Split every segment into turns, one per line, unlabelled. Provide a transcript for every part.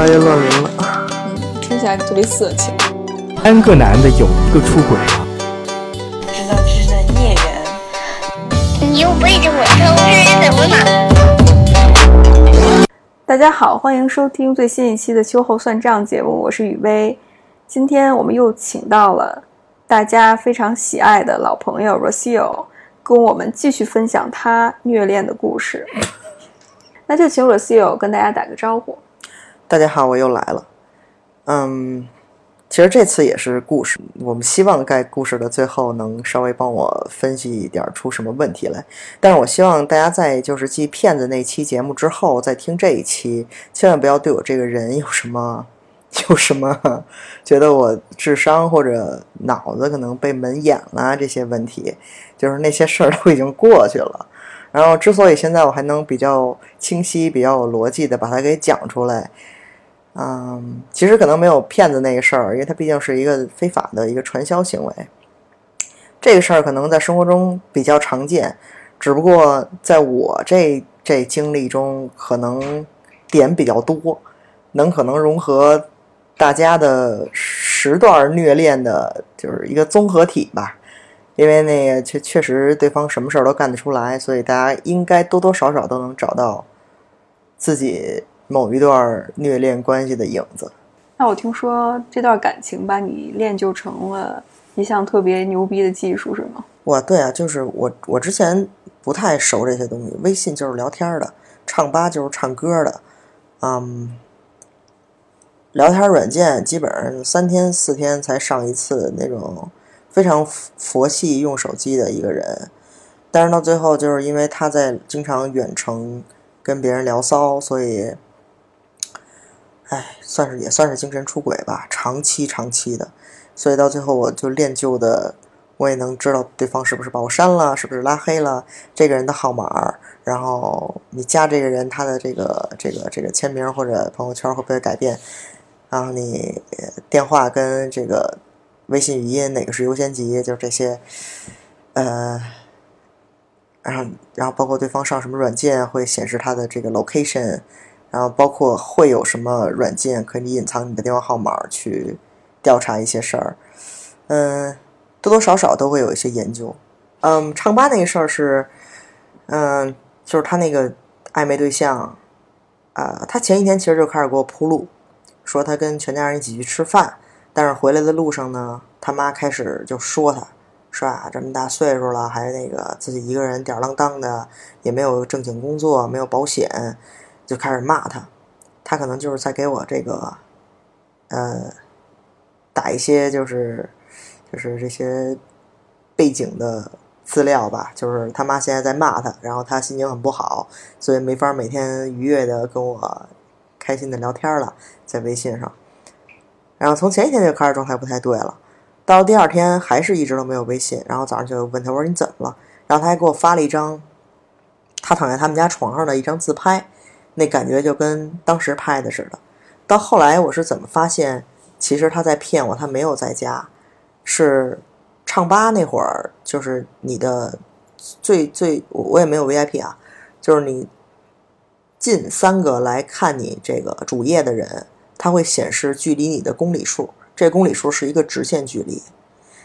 越来越乱伦了。
嗯，听起来特别色情。
三个男的有一个出轨了。
知道这是在孽缘。
你又背着我偷吃，怎么了？
大家好，欢迎收听最新一期的秋后算账节目，我是雨薇。今天我们又请到了大家非常喜爱的老朋友 Rocio，跟我们继续分享他虐恋的故事。那就请 Rocio 跟大家打个招呼。
大家好，我又来了。嗯，其实这次也是故事，我们希望在故事的最后能稍微帮我分析一点出什么问题来。但是我希望大家在就是继骗子那期节目之后再听这一期，千万不要对我这个人有什么 有什么 觉得我智商或者脑子可能被门眼了这些问题，就是那些事儿都已经过去了。然后，之所以现在我还能比较清晰、比较有逻辑的把它给讲出来，嗯，其实可能没有骗子那个事儿，因为它毕竟是一个非法的一个传销行为。这个事儿可能在生活中比较常见，只不过在我这这经历中，可能点比较多，能可能融合大家的十段虐恋的，就是一个综合体吧。因为那个确确实对方什么事儿都干得出来，所以大家应该多多少少都能找到自己某一段虐恋关系的影子。
那我听说这段感情把你练就成了一项特别牛逼的技术，是吗？
哇，对啊，就是我我之前不太熟这些东西，微信就是聊天的，唱吧就是唱歌的，嗯，聊天软件基本上三天四天才上一次那种。非常佛系用手机的一个人，但是到最后就是因为他在经常远程跟别人聊骚，所以，哎，算是也算是精神出轨吧，长期长期的，所以到最后我就练就的，我也能知道对方是不是把我删了，是不是拉黑了这个人的号码，然后你加这个人他的这个这个这个签名或者朋友圈会不会改变，然后你电话跟这个。微信语音哪个是优先级？就是这些，呃，然后然后包括对方上什么软件会显示他的这个 location，然后包括会有什么软件可以隐藏你的电话号码去调查一些事儿，嗯，多多少少都会有一些研究。嗯，唱吧那个事儿是，嗯，就是他那个暧昧对象，啊，他前一天其实就开始给我铺路，说他跟全家人一起去吃饭。但是回来的路上呢，他妈开始就说他，说啊这么大岁数了，还那个自己一个人吊儿郎当的，也没有正经工作，没有保险，就开始骂他。他可能就是在给我这个，呃，打一些就是就是这些背景的资料吧。就是他妈现在在骂他，然后他心情很不好，所以没法每天愉悦的跟我开心的聊天了，在微信上。然后从前一天就开始状态不太对了，到第二天还是一直都没有微信。然后早上就问他，我说你怎么了？然后他还给我发了一张他躺在他们家床上的一张自拍，那感觉就跟当时拍的似的。到后来我是怎么发现，其实他在骗我，他没有在家，是唱吧那会儿，就是你的最最我也没有 VIP 啊，就是你近三个来看你这个主页的人。他会显示距离你的公里数，这公里数是一个直线距离，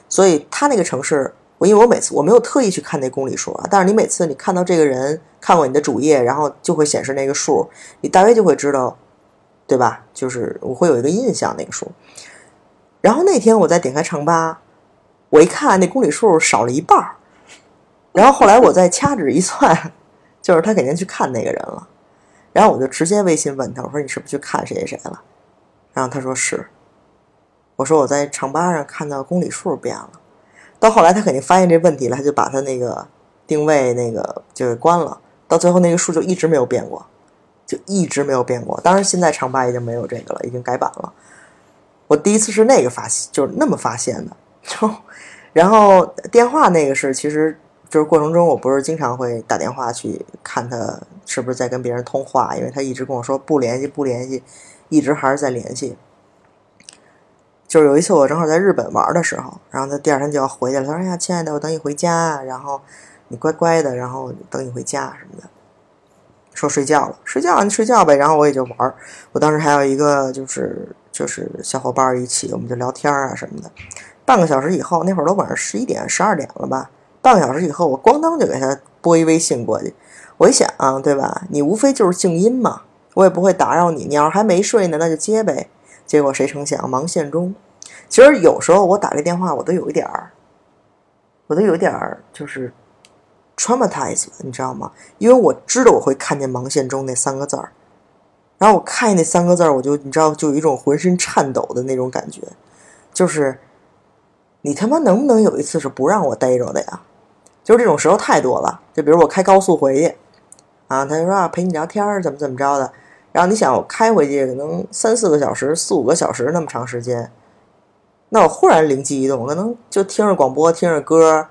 所以他那个城市，我因为我每次我没有特意去看那公里数啊，但是你每次你看到这个人看过你的主页，然后就会显示那个数，你大约就会知道，对吧？就是我会有一个印象那个数。然后那天我再点开唱吧，我一看那公里数少了一半儿，然后后来我再掐指一算，就是他肯定去看那个人了，然后我就直接微信问他，我说你是不是去看谁谁谁了？然后他说是，我说我在唱吧上看到公里数变了，到后来他肯定发现这问题了，他就把他那个定位那个就给关了，到最后那个数就一直没有变过，就一直没有变过。当然现在唱吧已经没有这个了，已经改版了。我第一次是那个发现，就是那么发现的。然后电话那个是，其实就是过程中我不是经常会打电话去看他是不是在跟别人通话，因为他一直跟我说不联系不联系。一直还是在联系，就是有一次我正好在日本玩的时候，然后他第二天就要回去了。他说：“哎呀，亲爱的，我等你回家，然后你乖乖的，然后等你回家什么的。”说睡觉了，睡觉你睡觉呗，然后我也就玩。我当时还有一个就是就是小伙伴一起，我们就聊天啊什么的。半个小时以后，那会儿都晚上十一点、十二点了吧？半个小时以后，我咣当就给他拨一微信过去。我一想、对吧？你无非就是静音嘛，我也不会打扰你。你要是还没睡呢，那就接呗。结果谁成想，忙线中。其实有时候我打这电话，我都有一点儿，我都有一点儿就是 traumatized，你知道吗？因为我知道我会看见“忙线中”那三个字儿，然后我看见那三个字儿，我就你知道，就有一种浑身颤抖的那种感觉，就是你他妈能不能有一次是不让我逮着的呀？就是这种时候太多了。就比如我开高速回去，啊，他就说啊陪你聊天儿怎么怎么着的，然后你想我开回去可能三四个小时、四五个小时那么长时间，那我忽然灵机一动，可能就听着广播、听着歌，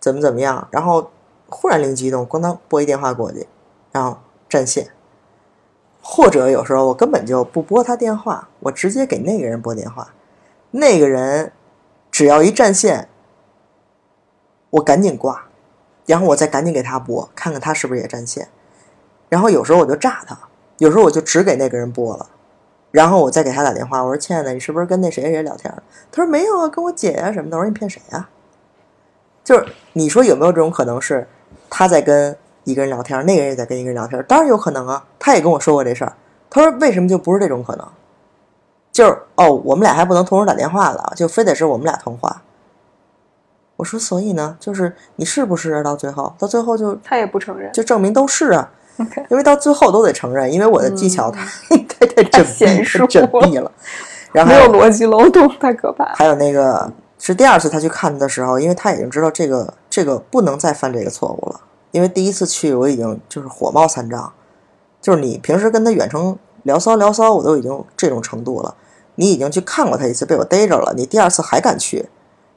怎么怎么样，然后忽然灵机一动，咣当拨一电话过去，然后占线。或者有时候我根本就不拨他电话，我直接给那个人拨电话，那个人只要一占线，我赶紧挂，然后我再赶紧给他拨，看看他是不是也占线。然后有时候我就炸他，有时候我就只给那个人拨了，然后我再给他打电话，我说：“亲爱的，你是不是跟那谁谁聊天了？”他说：“没有啊，跟我姐呀、什么的。”我说：“你骗谁呀、就是你说有没有这种可能是他在跟一个人聊天，那个人也在跟一个人聊天？当然有可能啊，他也跟我说过这事儿。他说为什么就不是这种可能？就是哦，我们俩还不能同时打电话了，就非得是我们俩通话。我说所以呢，就是你是不是啊？到最后，到最后就
他也不承认。
就证明都是啊因为到最后都得承认，因为我的技巧 太、太太缜密
娴熟
缜密了。然后
没
还
有逻辑漏洞，太可怕。
还有那个是第二次他去看的时候，因为他已经知道这个这个不能再犯这个错误了，因为第一次去我已经就是火冒三丈，就是你平时跟他远程聊骚聊骚，我都已经这种程度了，你已经去看过他一次，被我逮着了，你第二次还敢去，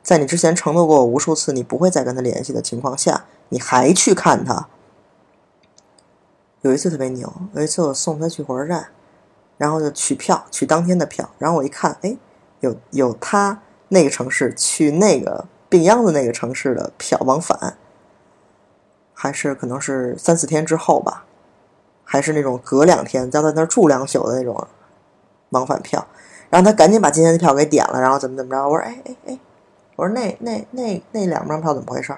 在你之前承诺过我无数次你不会再跟他联系的情况下，你还去看他。有一次特别牛，有一次我送他去火车站，然后就取票，取当天的票，然后我一看，哎，有有他那个城市去那个病秧子那个城市的票往返，还是可能是三四天之后吧，还是那种隔两天要在那儿住两宿的那种往返票。然后他赶紧把今天的票给点了，然后怎么怎么着？我说哎哎哎，我说那那那那两张票怎么回事？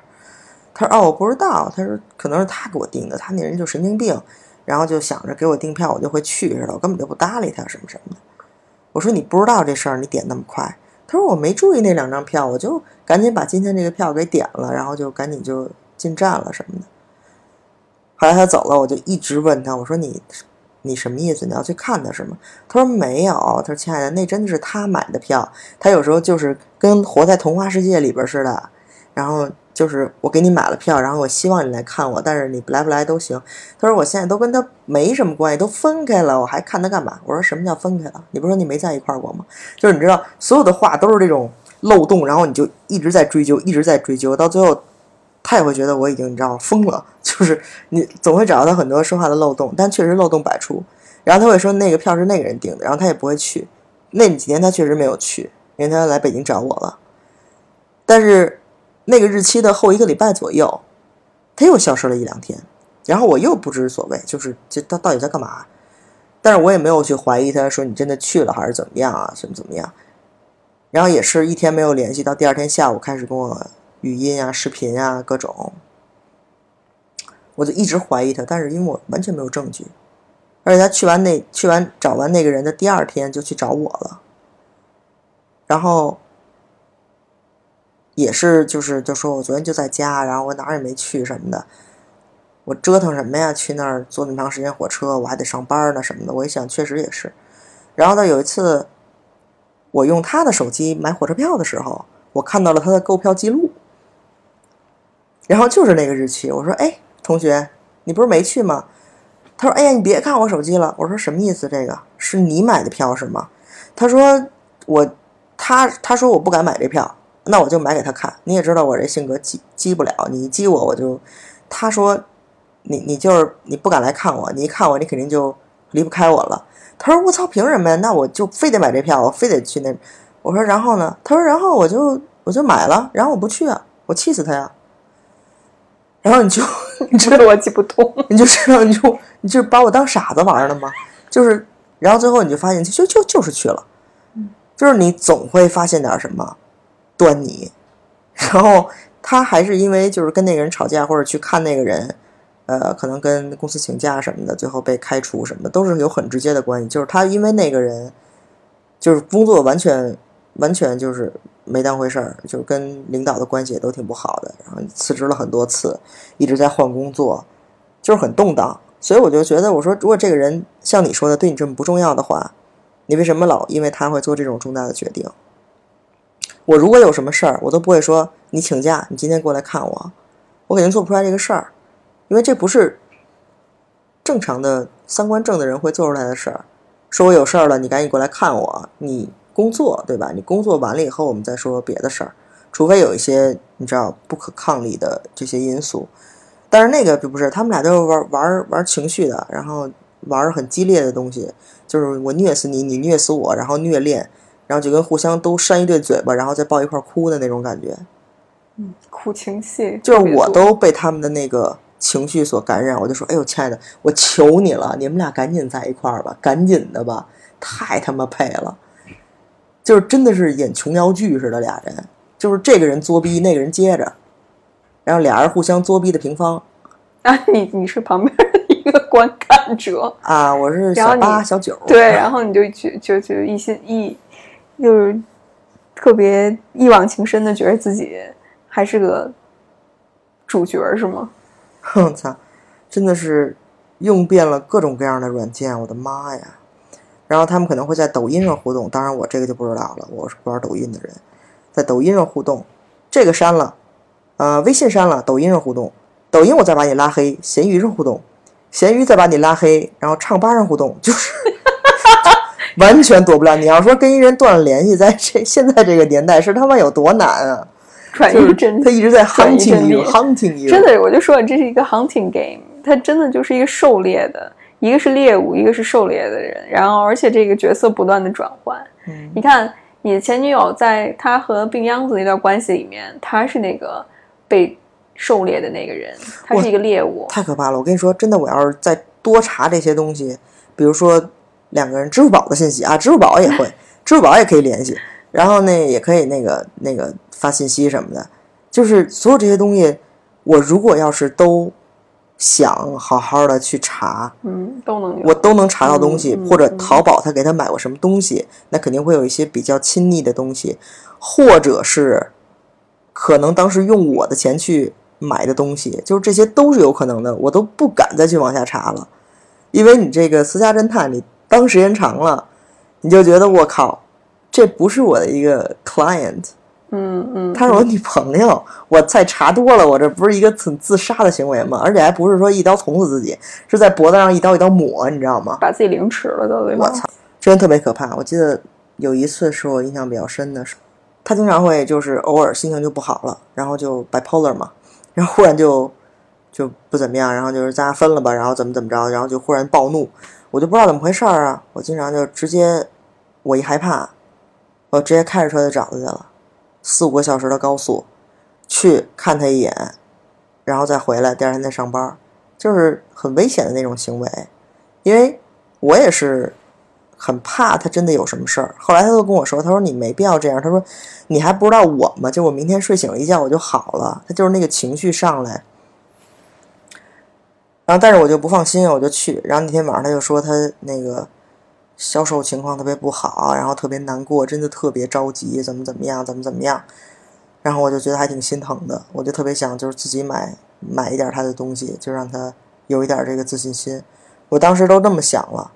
他说哦我不知道，他说可能是他给我订的，他那人就神经病，然后就想着给我订票我就会去似的，我根本就不搭理他什么什么的。我说你不知道这事儿，你点那么快？他说我没注意那两张票，我就赶紧把今天这个票给点了，然后就赶紧就进站了什么的。后来他走了，我就一直问他，我说你你什么意思？你要去看他是吗？他说没有，他说亲爱的，那真的是他买的票，他有时候就是跟活在童话世界里边似的，然后就是我给你买了票，然后我希望你来看我，但是你来不来都行。他说我现在都跟他没什么关系，都分开了，我还看他干嘛？我说什么叫分开了？你不说你没在一块儿过吗？就是你知道，所有的话都是这种漏洞，然后你就一直在追究，一直在追究，到最后他也会觉得我已经你知道疯了，就是你总会找到他很多说话的漏洞，但确实漏洞百出。然后他会说那个票是那个人订的，然后他也不会去。那几天他确实没有去，因为他来北京找我了。但是那个日期的后一个礼拜左右，他又消失了一两天，然后我又不知所谓，就是这他到底在干嘛？但是我也没有去怀疑他说你真的去了还是怎么样啊，怎么怎么样。然后也是一天没有联系，到第二天下午开始跟我语音啊、视频啊各种，我就一直怀疑他，但是因为我完全没有证据，而且他去完那去完找完那个人的第二天就去找我了，然后也是就是就说我昨天就在家，然后我哪儿也没去什么的，我折腾什么呀？去那儿坐那么长时间火车，我还得上班呢什么的。我一想，确实也是。然后呢，有一次我用他的手机买火车票的时候，我看到了他的购票记录，然后就是那个日期。我说：“哎，同学，你不是没去吗？”他说：“哎呀，你别看我手机了。”我说：“什么意思？这个是你买的票是吗？”他说：“我，他他说我不敢买这票，那我就买给他看。你也知道我这性格激激不了，你一激我我就。”他说：“你你就是你不敢来看我，你一看我你肯定就离不开我了。”他说：“我操，凭什么呀？那我就非得买这票，我非得去那。”我说：“然后呢？”他说：“然后我就我就买了，然后我不去啊，我气死他呀。”然后你就 你知道
逻辑不通。
你就知道，你就你就把我当傻子玩了吗？就是，然后最后你就发现，就就就是去了，就是你总会发现点什么端倪，然后他还是因为就是跟那个人吵架，或者去看那个人，呃，可能跟公司请假什么的，最后被开除什么的，都是有很直接的关系。就是他因为那个人，就是工作完全完全就是没当回事儿，就是跟领导的关系也都挺不好的，然后辞职了很多次，一直在换工作，就是很动荡。所以我就觉得，我说如果这个人像你说的对你这么不重要的话，你为什么老因为他会做这种重大的决定？我如果有什么事儿，我都不会说你请假，你今天过来看我，我肯定做不出来这个事儿，因为这不是正常的三观正的人会做出来的事儿。说我有事儿了，你赶紧过来看我，你工作对吧？你工作完了以后，我们再说别的事儿，除非有一些你知道不可抗力的这些因素。但是那个就不是，他们俩都是玩玩玩情绪的，然后玩很激烈的东西，就是我虐死你，你虐死我，然后虐恋，然后就跟互相都扇一对嘴巴，然后再抱一块儿哭的那种感觉。
嗯苦情戏，
就是我都被他们的那个情绪所感染，我就说，哎呦，亲爱的，我求你了，你们俩赶紧在一块儿吧，赶紧的吧，太他妈配了，就是真的是演琼瑶剧似的，俩人就是这个人作逼，那个人接着，然后俩人互相作逼的平方
啊，你你是旁边的一个观看者，
啊，我是小八小九，
对，然后你就就就就一心一就是特别一往情深的觉得自己还是个主角是吗？
哼操，真的是用遍了各种各样的软件，我的妈呀！然后他们可能会在抖音上互动，当然我这个就不知道了，我是不玩抖音的人，在抖音上互动，这个删了，呃，微信删了，抖音上互动，抖音我再把你拉黑，闲鱼上互动，闲鱼再把你拉黑，然后唱吧上互动，就是完全躲不了。你要说跟一人断了联系，在这现在这个年代是他妈有多难啊！
转
就是
移阵
他一直在
转移阵
hunting you，hunting you，
真的，我就说这是一个 hunting game，它真的就是一个狩猎的，一个是猎物，一个是狩猎的人，然后而且这个角色不断的转换。
嗯
你看，你的前女友在她和病秧子那段关系里面，她是那个被狩猎的那个人，他是一个猎物。
太可怕了！我跟你说，真的，我要是再多查这些东西，比如说两个人支付宝的信息啊，支付宝也会，支付宝也可以联系，然后呢，也可以那个那个发信息什么的，就是所有这些东西，我如果要是都想好好的去查，
嗯，都能。
我都能查到东西，或者淘宝他给他买过什么东西，那肯定会有一些比较亲昵的东西，或者是可能当时用我的钱去买的东西，就是这些都是有可能的，我都不敢再去往下查了，因为你这个私家侦探，你当时间长了，你就觉得我靠，这不是我的一个 client，
嗯嗯，
她是我女朋友，我再查多了，我这不是一个自自杀的行为吗？而且还不是说一刀捅死自己，是在脖子上一刀一刀抹，你知道吗？
把自己凌迟了都，对吧？
我操，真的特别可怕。我记得有一次是我印象比较深的是，他经常会就是偶尔心情就不好了，然后就 bipolar 嘛，然后忽然就就不怎么样，然后就是咱俩分了吧，然后怎么怎么着，然后就忽然暴怒，我就不知道怎么回事儿啊，我经常就直接我一害怕，我直接开着车就找他去了，四五个小时的高速去看他一眼，然后再回来，第二天再上班，就是很危险的那种行为，因为我也是很怕他真的有什么事儿。后来他都跟我说，他说你没必要这样，他说你还不知道我吗？就我明天睡醒了一觉我就好了，他就是那个情绪上来。然后，但是我就不放心，我就去。然后那天晚上他就说他那个销售情况特别不好，然后特别难过，真的特别着急，怎么怎么样，怎么怎么样。然后我就觉得还挺心疼的，我就特别想就是自己买买一点他的东西，就让他有一点这个自信心。我当时都这么想了，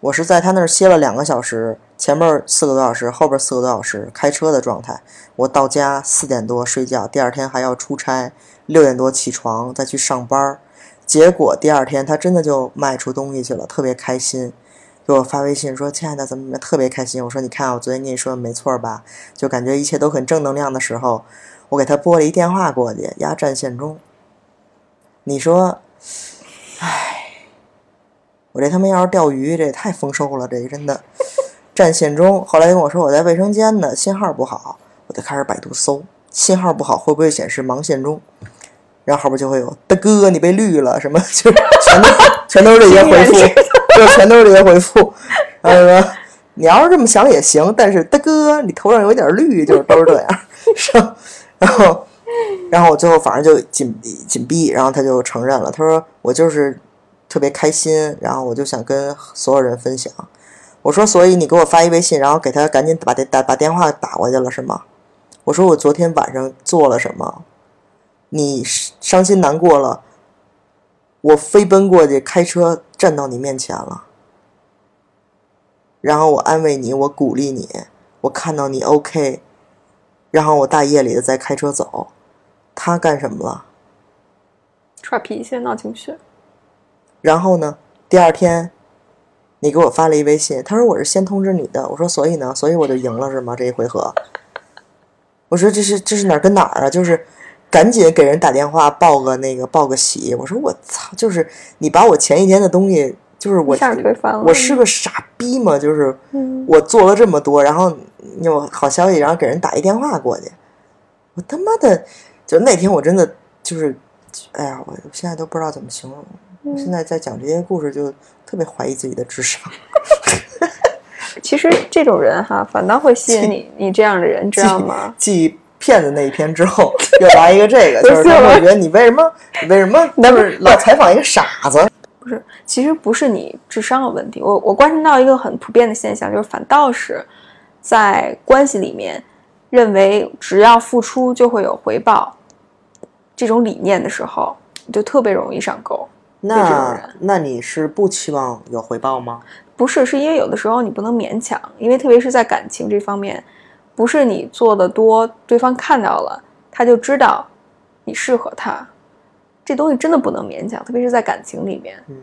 我是在他那儿歇了两个小时，前面四个多小时，后边四个多小时开车的状态。我到家四点多睡觉，第二天还要出差，六点多起床再去上班。结果第二天他真的就卖出东西去了，特别开心，给我发微信说：“亲爱的，怎么怎么特别开心。”我说：“你看，我昨天跟你说的没错吧？就感觉一切都很正能量的时候，我给他拨了一电话过去，压占线中。你说，唉，我这他妈要是钓鱼，这也太丰收了，这真的占线中。后来跟我说我在卫生间呢，信号不好，我就开始百度搜信号不好会不会显示忙线中。然后后边就会有大哥你被绿了什么，就全都全都是这些回复，就全都是这些回复。然后说你要是这么想也行，但是大哥你头上有点绿，就是都是这样。是 吧然后然后我最后反正就紧紧逼，然后他就承认了，他说我就是特别开心，然后我就想跟所有人分享。我说，所以你给我发一微信，然后给他赶紧把电打把电话打过去了是吗？我说我昨天晚上做了什么？你伤心难过了，我飞奔过去，开车站到你面前了，然后我安慰你，我鼓励你，我看到你 OK，然后我大夜里的再开车走，他干什么了？
耍脾气、闹情绪。
然后呢，第二天，你给我发了一微信，他说我是先通知你的，我说所以呢，所以我就赢了是吗？这一回合，我说这是这是哪儿跟哪儿啊？就是赶紧给人打电话报个那个报个喜，我说我操，就是你把我前一天的东西，就是我我是个傻逼吗？就是
嗯
我做了这么多，然后你有好消息，然后给人打一电话过去，我他妈的，就那天我真的就是，哎呀，我现在都不知道怎么形容。我现在在讲这些故事，就特别怀疑自己的智商。
其实这种人哈，反倒会吸引你你这样的人，知道吗？
继骗子那一篇之后，又来一个这个，就是他们会觉得你为什么你为什么 就是老采访一个傻子？
不是，其实不是你智商有问题。我我观察到一个很普遍的现象，就是反倒是在关系里面认为只要付出就会有回报这种理念的时候，就特别容易上钩。
那
人
那你是不期望有回报吗？
不是，是因为有的时候你不能勉强，因为特别是在感情这方面，不是你做的多，对方看到了，他就知道你适合他。这东西真的不能勉强，特别是在感情里面，
嗯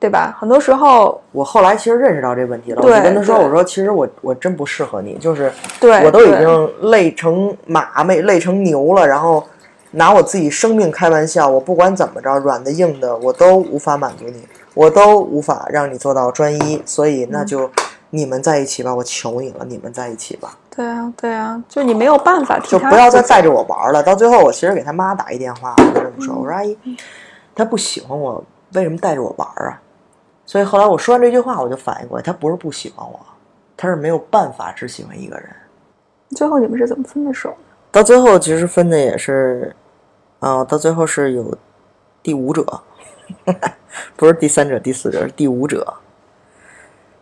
对吧？很多时候，
我后来其实认识到这问题了，我就跟他说：“我说其实我我真不适合你，就是
对
我都已经累成马没累成牛了，然后拿我自己生命开玩笑，我不管怎么着，软的硬的，我都无法满足你，我都无法让你做到专一，所以那就你们在一起吧，我求你了，你们在一起吧，
对啊，对啊，就你没有办法
就不要再带着我玩了。到最后，我其实给他妈打一电话，我就这么说，我说阿姨，他不喜欢我，为什么带着我玩啊？所以后来我说完这句话，我就反应过来，他不是不喜欢我，他是没有办法只喜欢一个人。
最后你们是怎么分的手？
到最后其实分的也是，啊、到最后是有第五者，不是第三者、第四者，是第五者。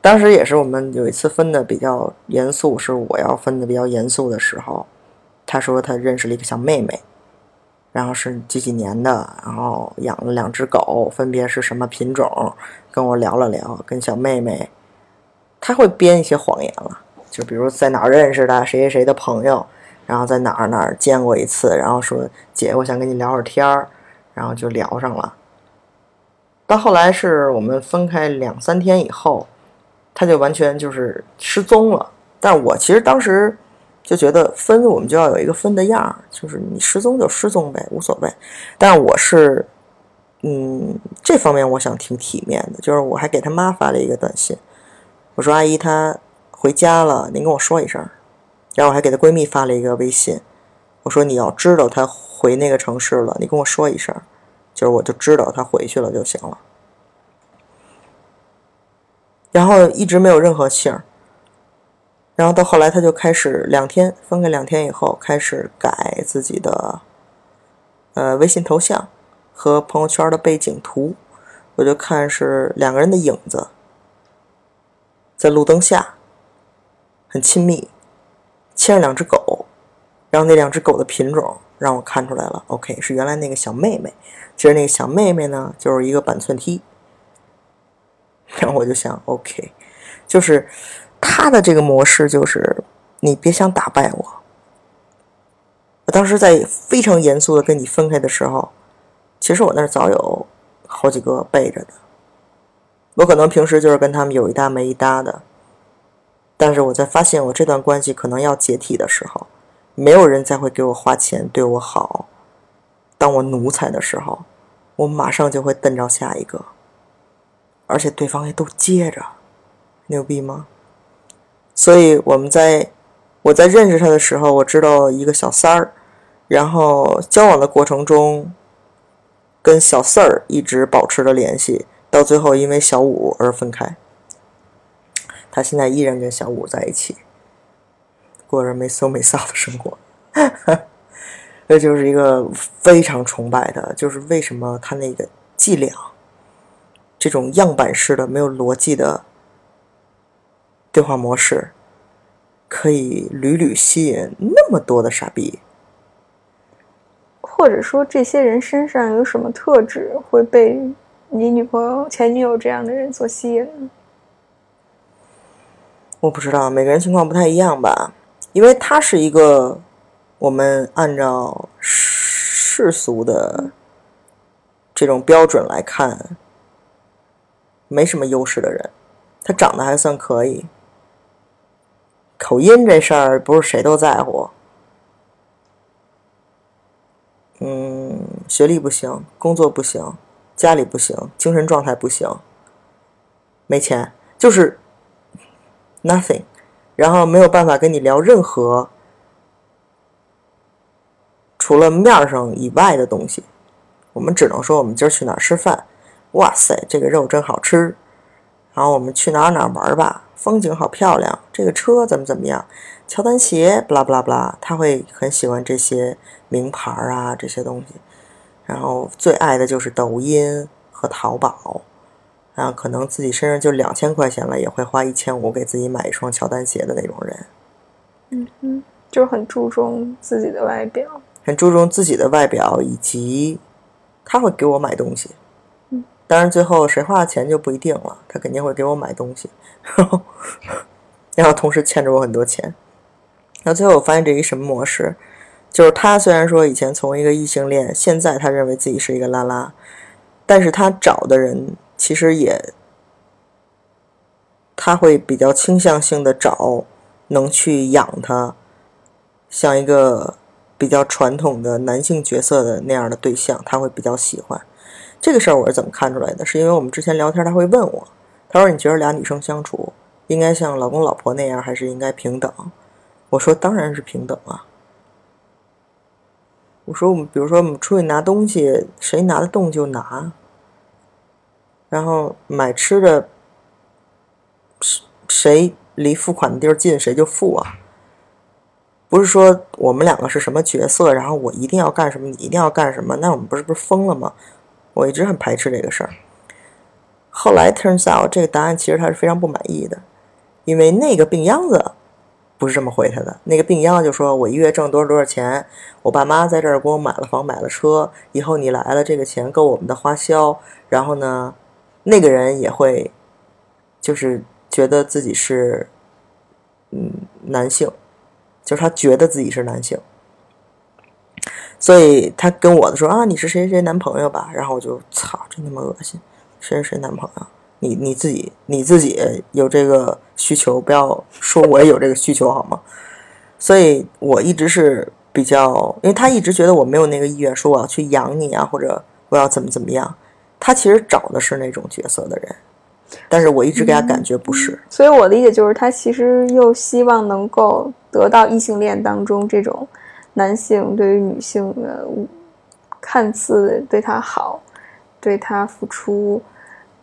当时也是我们有一次分的比较严肃，是我要分的比较严肃的时候，他说他认识了一个小妹妹，然后是几几年的，然后养了两只狗，分别是什么品种，跟我聊了聊，跟小妹妹，他会编一些谎言了，就比如在哪儿认识的，谁谁谁的朋友，然后在哪儿哪儿见过一次，然后说姐，我想跟你聊会儿天儿，然后就聊上了。到后来是我们分开两三天以后，他就完全就是失踪了。但我其实当时就觉得分我们就要有一个分的样儿，就是你失踪就失踪呗，无所谓。但我是，嗯，这方面我想挺体面的，就是我还给他妈发了一个短信，我说阿姨她回家了，您跟我说一声。然后我还给她闺蜜发了一个微信，我说你要知道她回那个城市了，你跟我说一声，就是我就知道她回去了就行了。然后一直没有任何信儿，然后到后来他就开始两天分开两天以后开始改自己的呃微信头像和朋友圈的背景图，我就看是两个人的影子在路灯下，很亲密，牵着两只狗，然后那两只狗的品种让我看出来了，OK 是原来那个小妹妹，其实那个小妹妹呢就是一个板寸踢。然后我就想，OK，就是他的这个模式就是你别想打败我。我当时在非常严肃的跟你分开的时候，其实我那儿早有好几个备着的。我可能平时就是跟他们有一搭没一搭的，但是我在发现我这段关系可能要解体的时候，没有人再会给我花钱对我好，当我奴才的时候，我马上就会瞪着下一个。而且对方也都接着，牛逼吗？所以我们在我在认识他的时候，我知道一个小三儿，然后交往的过程中，跟小四儿一直保持着联系，到最后因为小五而分开。他现在依然跟小五在一起，过着没羞没臊的生活。这就是一个非常崇拜的，就是为什么他那个伎俩，这种样板式的没有逻辑的对话模式，可以屡屡吸引那么多的傻逼。
或者说这些人身上有什么特质会被你女朋友、前女友这样的人所吸引呢？
我不知道，每个人情况不太一样吧。因为他是一个我们按照世俗的这种标准来看没什么优势的人，他长得还算可以，口音这事儿不是谁都在乎。嗯，学历不行，工作不行，家里不行，精神状态不行，没钱，就是 nothing，然后没有办法跟你聊任何除了面儿上以外的东西。我们只能说我们今儿去哪儿吃饭，哇塞，这个肉真好吃。然后我们去哪儿哪儿玩吧，风景好漂亮，这个车怎么怎么样，乔丹鞋，不啦不啦不啦，他会很喜欢这些名牌啊这些东西。然后最爱的就是抖音和淘宝，然后可能自己身上就两千块钱了，也会花一千五给自己买一双乔丹鞋的那种人，
嗯哼，就是很注重自己的外表。
很注重自己的外表，以及他会给我买东西。当然最后谁花的钱就不一定了，他肯定会给我买东西，然后同时欠着我很多钱。然后最后我发现这一什么模式，就是他虽然说以前从一个异性恋，现在他认为自己是一个拉拉，但是他找的人其实也，他会比较倾向性的找能去养他，像一个比较传统的男性角色的那样的对象，他会比较喜欢。这个事儿我是怎么看出来的？是因为我们之前聊天，他会问我，他说：“你觉得俩女生相处应该像老公老婆那样，还是应该平等？”我说：“当然是平等啊。”我说：“我们比如说我们出去拿东西，谁拿得动就拿，然后买吃的，谁离付款的地儿近，谁就付啊。不是说我们两个是什么角色，然后我一定要干什么，你一定要干什么，那我们不是不是疯了吗？我一直很排斥这个事儿。后来 turns out 这个答案其实他是非常不满意的，因为那个病秧子不是这么回他的。那个病秧子就说：“我一月挣多少多少钱，我爸妈在这儿给我买了房买了车，以后你来了，这个钱够我们的花销。”然后呢，那个人也会就是觉得自己是嗯男性，就是他觉得自己是男性。所以他跟我的说啊，你是谁谁男朋友吧？然后我就操，真他妈恶心，谁是谁男朋友？你你自己你自己有这个需求，不要说我也有这个需求好吗？所以我一直是比较，因为他一直觉得我没有那个意愿，说我要去养你啊，或者我要怎么怎么样。他其实找的是那种角色的人，但是我一直给他感觉不是。
所以我理解就是，他其实又希望能够得到异性恋当中这种男性对于女性的看似对她好，对她付出，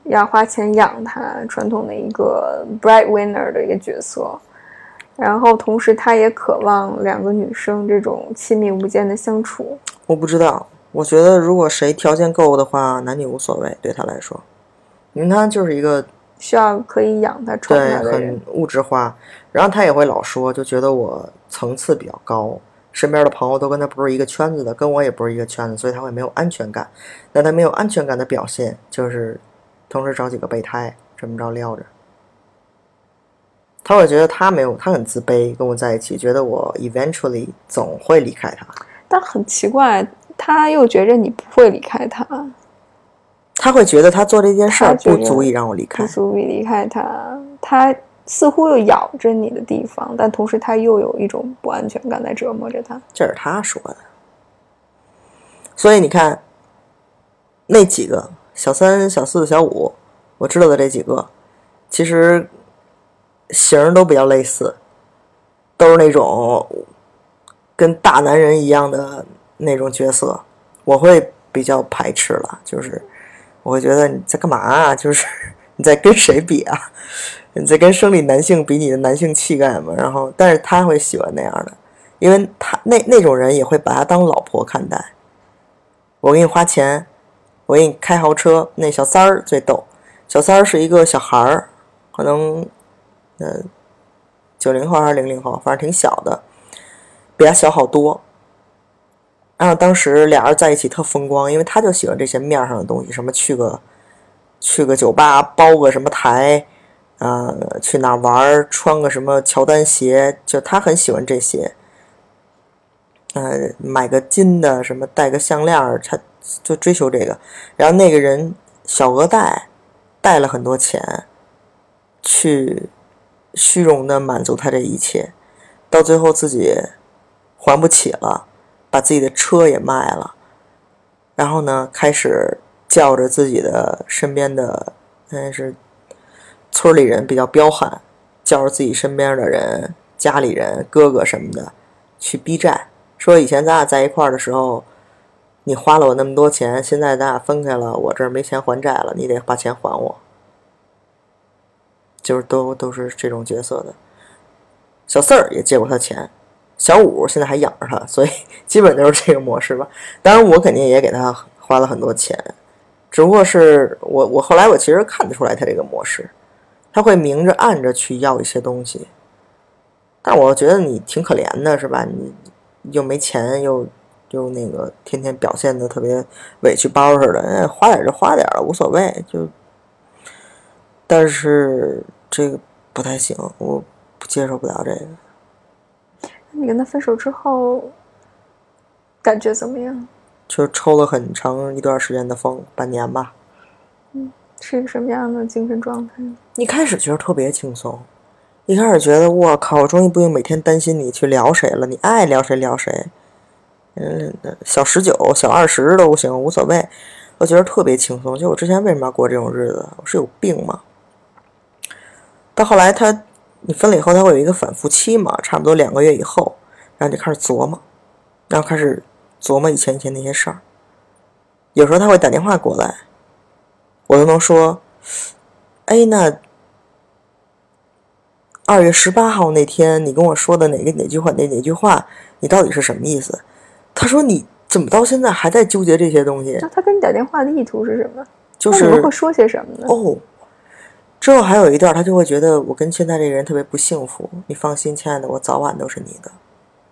要花钱养她，传统的一个 breadwinner 的一个角色。然后同时，他也渴望两个女生这种亲密无间的相处。
我不知道，我觉得如果谁条件够的话，男女无所谓，对他来说，因为他就是一个
需要可以养他、宠
对
他的人
很。物质化，然后他也会老说，就觉得我层次比较高，身边的朋友都跟他不是一个圈子的，跟我也不是一个圈子，所以他会没有安全感。那他没有安全感的表现就是同时找几个备胎，这么着撩着。他会觉得他没有，他很自卑，跟我在一起，觉得我 eventually 总会离开他。
但很奇怪，他又觉着你不会离开他，
他会觉得他做这件事儿不足以让我离开
不。足以离开他。他似乎又咬着你的地方，但同时他又有一种不安全感在折磨着他。
这是他说的。所以你看，那几个小三、小四、小五，我知道的这几个，其实型都比较类似，都是那种跟大男人一样的那种角色。我会比较排斥了，就是我会觉得你在干嘛啊？就是 你在跟谁比啊？你在跟生理男性比你的男性气概吗？然后，但是他会喜欢那样的，因为他那那种人也会把他当老婆看待。我给你花钱，我给你开豪车，那小三儿最逗。小三儿是一个小孩儿，可能，呃，九零后还是零零后，反正挺小的，比他小好多。然后当时俩人在一起特风光，因为他就喜欢这些面上的东西，什么去个去个酒吧包个什么台，呃，去哪玩穿个什么乔丹鞋，就他很喜欢这些。呃，买个金的什么，戴个项链，他就追求这个。然后那个人小额贷，贷了很多钱，去虚荣的满足他这一切，到最后自己还不起了，把自己的车也卖了，然后呢，开始叫着自己的身边的，嗯，是村里人比较彪悍，叫着自己身边的人、家里人、哥哥什么的去逼债。说以前咱俩在一块儿的时候，你花了我那么多钱，现在咱俩分开了，我这儿没钱还债了，你得把钱还我。就是都都是这种角色的。小四儿也借过他钱，小五现在还养着他，所以基本都是这个模式吧。当然我肯定也给他花了很多钱，只不过是我我后来我其实看得出来他这个模式，他会明着暗着去要一些东西。但我觉得你挺可怜的，是吧？你。又没钱，又又那个天天表现的特别委屈包似的，哎，花点就花点了，无所谓。就，但是这个不太行，我接受不了这个。
你跟他分手之后，感觉怎么样？
就抽了很长一段时间的风，半年吧。
是一个什么样的精神状态？
一开始觉得特别轻松。一开始觉得我靠，我终于不用每天担心你去聊谁了，你爱聊谁聊谁，嗯，小十九、小二十都行，无所谓，我觉得特别轻松。就我之前为什么要过这种日子？我是有病吗？到后来他，你分了以后，他会有一个反复期嘛，差不多两个月以后，然后就开始琢磨，然后开始琢磨以前以前那些事儿。有时候他会打电话过来，我都能说，哎，那。二月十八号那天，你跟我说的哪个哪句话？哪哪句话？你到底是什么意思？他说：“你怎么到现在还在纠结这些东西？”
那他跟你打电话的意图是什么？
就是
会说些什么呢？
哦，之后还有一段，他就会觉得我跟现在这个人特别不幸福。你放心，亲爱的，我早晚都是你的。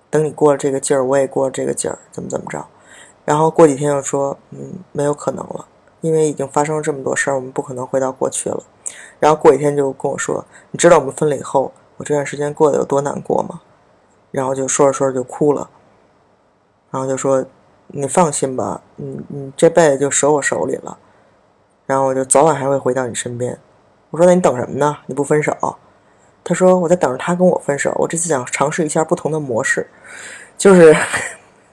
等你过了这个劲儿，我也过了这个劲儿，怎么怎么着？然后过几天又说：“嗯，没有可能了，因为已经发生了这么多事儿，我们不可能回到过去了。”然后过几天就跟我说：“你知道我们分了以后，我这段时间过得有多难过吗？”然后就说着说着就哭了。然后就说：“你放心吧，你你这辈子就折我手里了。然后我就早晚还会回到你身边。”我说：“那你等什么呢？你不分手？”他说：“我在等着他跟我分手。我这次想尝试一下不同的模式，就是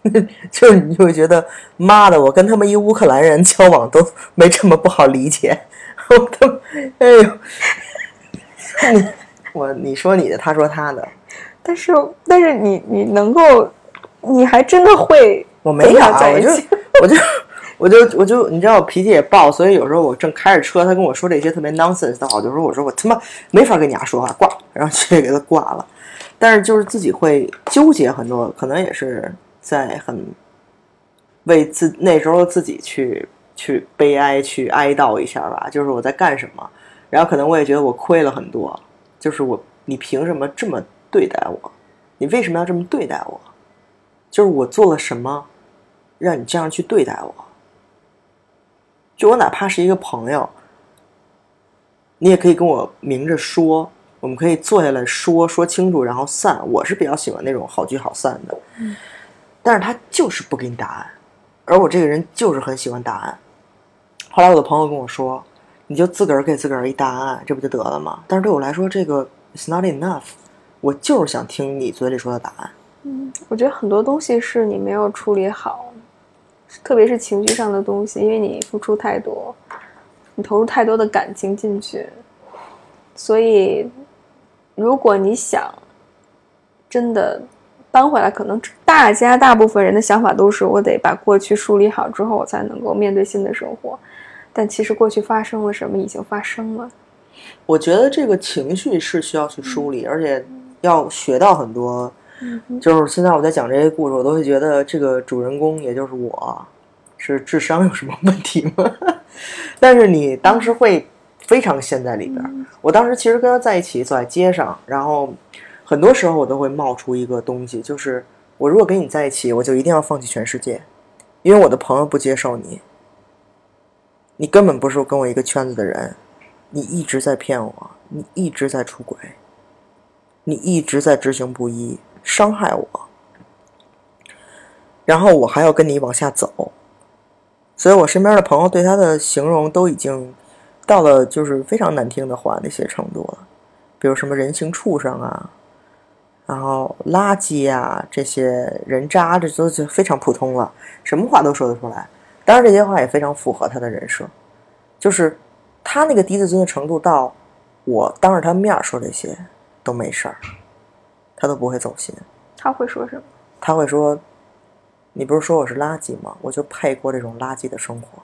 就是你就会觉得妈的，我跟他们一乌克兰人交往都没这么不好理解。”我都，哎呦，你 我你说你的，他说他的，
但是但是你你能够，你还真的会，
我没有，我就我就我就我就你知道我脾气也暴，所以有时候我正开着车，他跟我说这些特别 nonsense 的话，我就说我说我他妈没法跟你俩说话，挂，然后直接给他挂了。但是就是自己会纠结很多，可能也是在很为自那时候自己去。去悲哀，去哀悼一下吧。就是我在干什么，然后可能我也觉得我亏了很多。就是我，你凭什么这么对待我？你为什么要这么对待我？就是我做了什么，让你这样去对待我？就我哪怕是一个朋友，你也可以跟我明着说，我们可以坐下来说说清楚，然后散。我是比较喜欢那种好聚好散的。但是他就是不给你答案，而我这个人就是很喜欢答案。后来我的朋友跟我说：“你就自个儿给自个儿一答案，这不就得了吗？”但是对我来说，这个 is not enough。我就是想听你嘴里说的答案。
嗯，我觉得很多东西是你没有处理好，特别是情绪上的东西，因为你付出太多，你投入太多的感情进去，所以如果你想真的搬回来，可能大家大部分人的想法都是我得把过去梳理好之后，我才能够面对新的生活。但其实过去发生了什么已经发生了。
我觉得这个情绪是需要去梳理，而且要学到很多。就是现在我在讲这些故事，我都会觉得这个主人公也就是我，是智商有什么问题吗？但是你当时会非常陷在里边儿。我当时其实跟他在一起，走在街上，然后很多时候我都会冒出一个东西，就是我如果跟你在一起，我就一定要放弃全世界，因为我的朋友不接受你，你根本不是跟我一个圈子的人，你一直在骗我，你一直在出轨，你一直在执行不一，伤害我，然后我还要跟你往下走，所以我身边的朋友对他的形容都已经到了就是非常难听的话那些程度了，比如什么人形畜生啊，然后垃圾啊，这些人渣，这都就非常普通了，什么话都说得出来。当然，这些话也非常符合他的人设，就是他那个低自尊的程度到我当着他面说这些都没事儿，他都不会走心。
他会说什么？
他会说：“你不是说我是垃圾吗？我就配过这种垃圾的生活。”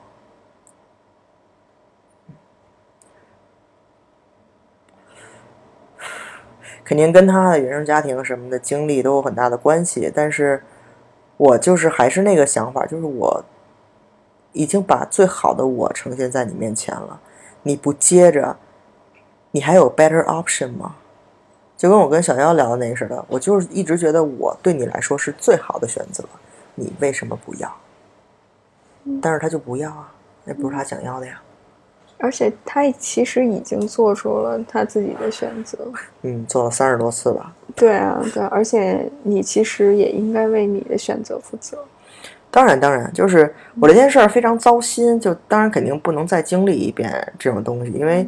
肯定跟他的原生家庭什么的经历都有很大的关系，但是我就是还是那个想法，就是我已经把最好的我呈现在你面前了，你不接着，你还有 better option 吗？就跟我跟小妖聊的那似的，我就是一直觉得我对你来说是最好的选择，你为什么不要？但是他就不要啊，那不是他想要的呀。
而且他其实已经做出了他自己的选择。
嗯，做了三十多次吧。
对啊，对，而且你其实也应该为你的选择负责。
当然，当然，就是我这件事儿非常糟心，就当然肯定不能再经历一遍这种东西，因为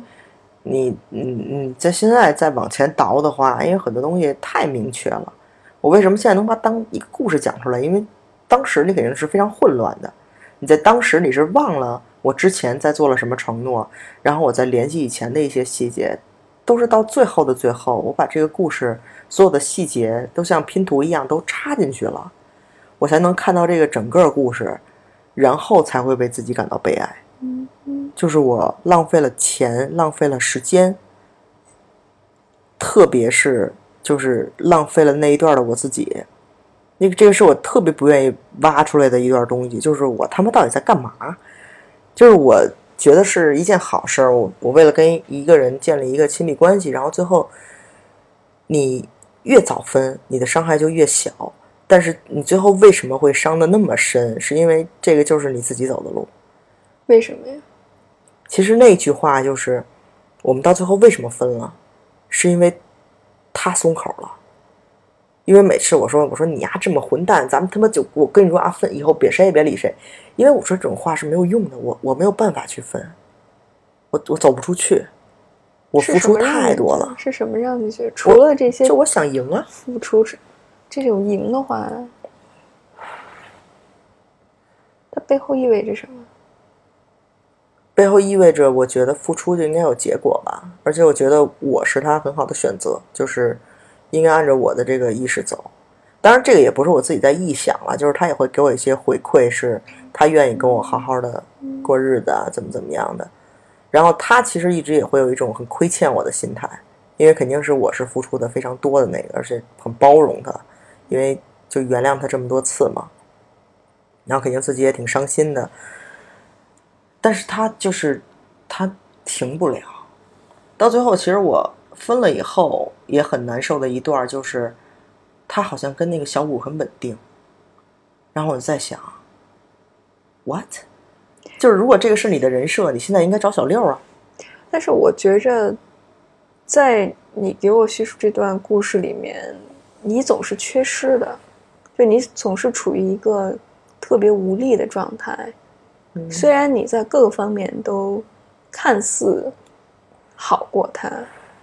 你，你，你，在现在再往前倒的话，因为很多东西太明确了。我为什么现在能把当一个故事讲出来？因为当时你肯定是非常混乱的，你在当时你是忘了我之前在做了什么承诺，然后我再联系以前的一些细节，都是到最后的最后，我把这个故事所有的细节都像拼图一样都插进去了。我才能看到这个整个故事，然后才会为自己感到悲哀。就是我浪费了钱，浪费了时间，特别是就是浪费了那一段的我自己。那个这个是我特别不愿意挖出来的一段东西，就是我他妈到底在干嘛？就是我觉得是一件好事儿，我我为了跟一个人建立一个亲密关系，然后最后你越早分，你的伤害就越小。但是你最后为什么会伤的那么深？是因为这个就是你自己走的路。
为什么呀？
其实那句话就是，我们到最后为什么分了，是因为他松口了。因为每次我说我说你丫这么混蛋，咱们他妈就我跟你说啊分以后别谁也别理谁，因为我说这种话是没有用的，我我没有办法去分，我我走不出去，我付出太多了。
是什么让你觉得除了这些，
就我想赢啊，
付出是这种赢的话，它背后意味着什么？
背后意味着我觉得付出就应该有结果吧，而且我觉得我是他很好的选择，就是应该按照我的这个意识走。当然，这个也不是我自己在臆想了，就是他也会给我一些回馈，是他愿意跟我好好的过日子啊，怎么怎么样的。然后他其实一直也会有一种很亏欠我的心态，因为肯定是我是付出的非常多的那个，而且很包容他，因为就原谅他这么多次嘛。然后肯定自己也挺伤心的，但是他就是他停不了。到最后，其实我分了以后也很难受的一段就是，他好像跟那个小五很稳定。然后我就在想，what？就是如果这个是你的人设，你现在应该找小六啊。
但是我觉着，在你给我叙述这段故事里面，你总是缺失的，就你总是处于一个特别无力的状态。
嗯
虽然你在各个方面都看似好过他，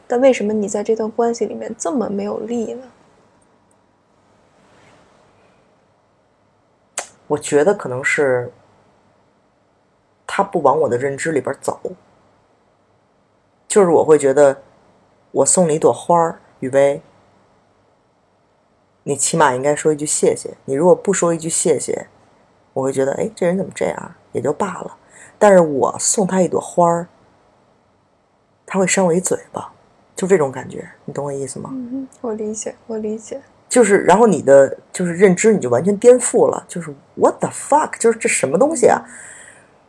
但为什么你在这段关系里面这么没有力呢？
我觉得可能是他不往我的认知里边走，就是我会觉得，我送你一朵花儿，雨薇，你起码应该说一句谢谢。你如果不说一句谢谢，我会觉得，哎，这人怎么这样，也就罢了。但是我送他一朵花儿，他会扇我一嘴巴，就这种感觉，你懂我意思吗？
嗯，我理解，我理解。
就是，然后你的就是认知你就完全颠覆了，就是 what the fuck，就是这什么东西啊？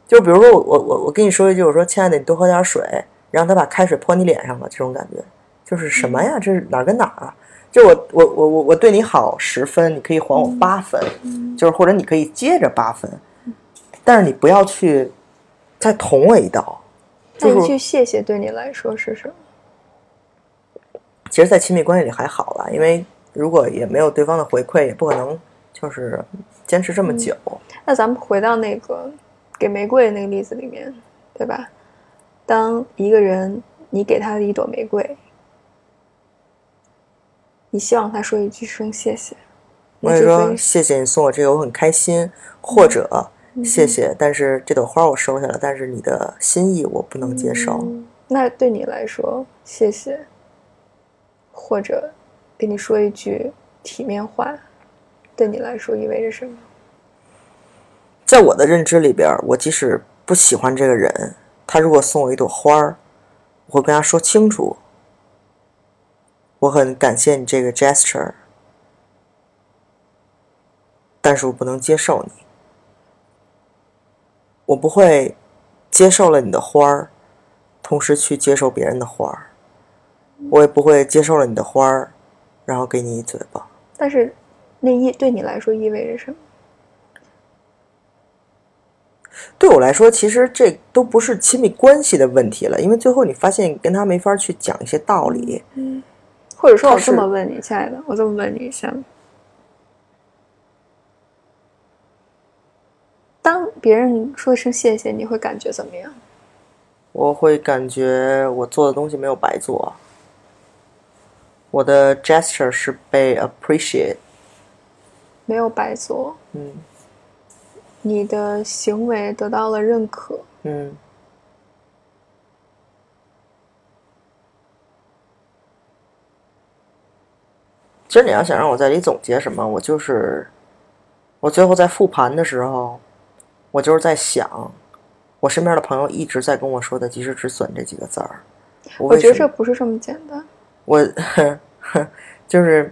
就比如说我我我我跟你说一句，我说亲爱的，你多喝点水，然后他把开水泼你脸上了，这种感觉就是什么呀？这是哪儿跟哪儿啊？就我我我我我对你好十分，你可以还我八分，就是或者你可以接着八分，但是你不要去再捅我一刀。就是
那一句谢谢对你来说是什么？
其实，在亲密关系里还好啦，因为如果也没有对方的回馈，也不可能就是坚持这么久。
那咱们回到那个给玫瑰那个例子里面，对吧？当一个人你给他的一朵玫瑰，你希望他说一句声谢谢，
我也说谢谢你送我这个，我很开心，或者谢谢，但是这朵花我收下了，但是你的心意我不能接受。
嗯那对你来说，谢谢，或者跟你说一句体面话，对你来说意味着什么？
在我的认知里边，我即使不喜欢这个人，他如果送我一朵花儿，我会跟他说清楚，我很感谢你这个 gesture，但是我不能接受你，我不会接受了你的花儿，同时去接受别人的花儿，我也不会接受了你的花儿，然后给你一嘴巴。
但是那意对你来说意味着什么？
对我来说，其实这都不是亲密关系的问题了，因为最后你发现跟他没法去讲一些道理。
或者说，我这么问你，亲爱的，我这么问你一下：当别人说一声谢谢，你会感觉怎么样？
我会感觉我做的东西没有白做，我的 gesture 是被 appreciate。
没有白做，
嗯
你的行为得到了认可。
嗯，其实你要想让我在这里总结什么，我就是我最后在复盘的时候，我就是在想，我身边的朋友一直在跟我说的“及时止损”这几个字儿。我
我觉得这不是这么简单。
我 就是